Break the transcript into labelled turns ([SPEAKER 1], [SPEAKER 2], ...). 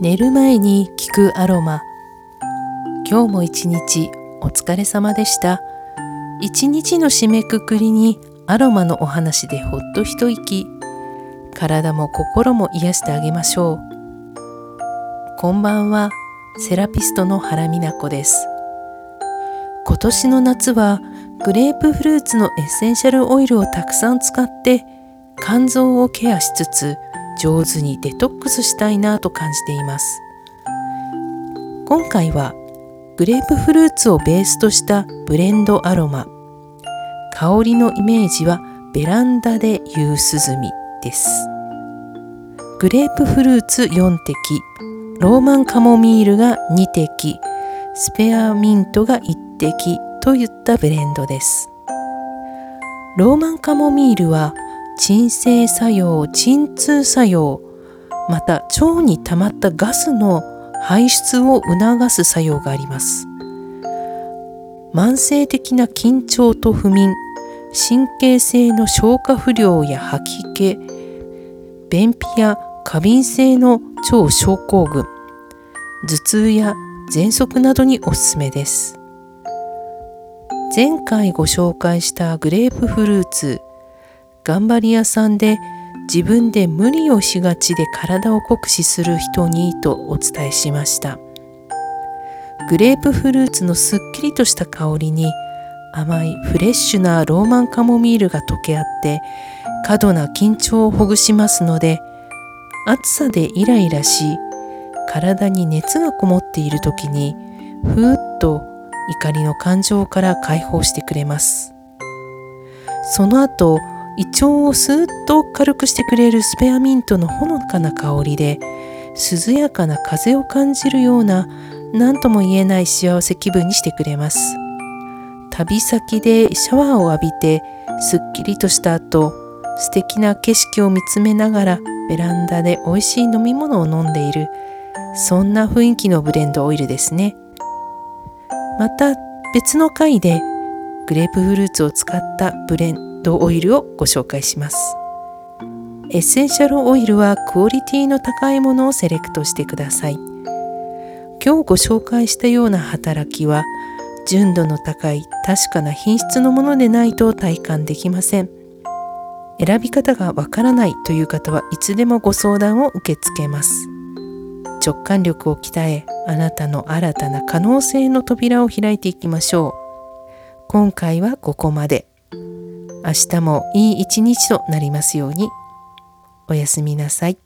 [SPEAKER 1] 寝る前に聞くアロマ。今日も一日お疲れ様でした。一日の締めくくりにアロマのお話でほっと一息。体も心も癒してあげましょう。こんばんはセラピストの原美奈子です。今年の夏はグレープフルーツのエッセンシャルオイルをたくさん使って肝臓をケアしつつ上手にデトックスしたいなと感じています。今回はグレープフルーツをベースとしたブレンドアロマ。香りのイメージはベランダで夕涼みです。グレープフルーツ4滴。ローマンカモミールが2滴。スペアミントが1滴といったブレンドです。ローマンカモミールは鎮静作用鎮痛作用また腸に溜まったガスの排出を促す作用があります。慢性的な緊張と不眠神経性の消化不良や吐き気便秘や過敏性の腸症候群頭痛や喘息などにおすすめです。前回ご紹介したグレープフルーツ頑張り屋さんで自分で無理をしがちで体を酷使する人にとお伝えしました。グレープフルーツのすっきりとした香りに甘いフレッシュなローマンカモミールが溶け合って過度な緊張をほぐしますので暑さでイライラし体に熱がこもっている時にふーっと怒りの感情から解放してくれます。その後胃腸をスーッと軽くしてくれるスペアミントのほのかな香りで涼やかな風を感じるような何とも言えない幸せ気分にしてくれます。旅先でシャワーを浴びてすっきりとした後素敵な景色を見つめながらベランダで美味しい飲み物を飲んでいるそんな雰囲気のブレンドオイルですね。また別の回でグレープフルーツを使ったブレンドオイルをご紹介します。エッセンシャルオイルはクオリティの高いものをセレクトしてください。今日ご紹介したような働きは純度の高い確かな品質のものでないと体感できません。選び方がわからないという方はいつでもご相談を受け付けます。直感力を鍛えあなたの新たな可能性の扉を開いていきましょう。今回はここまで。明日もいい一日となりますように。おやすみなさい。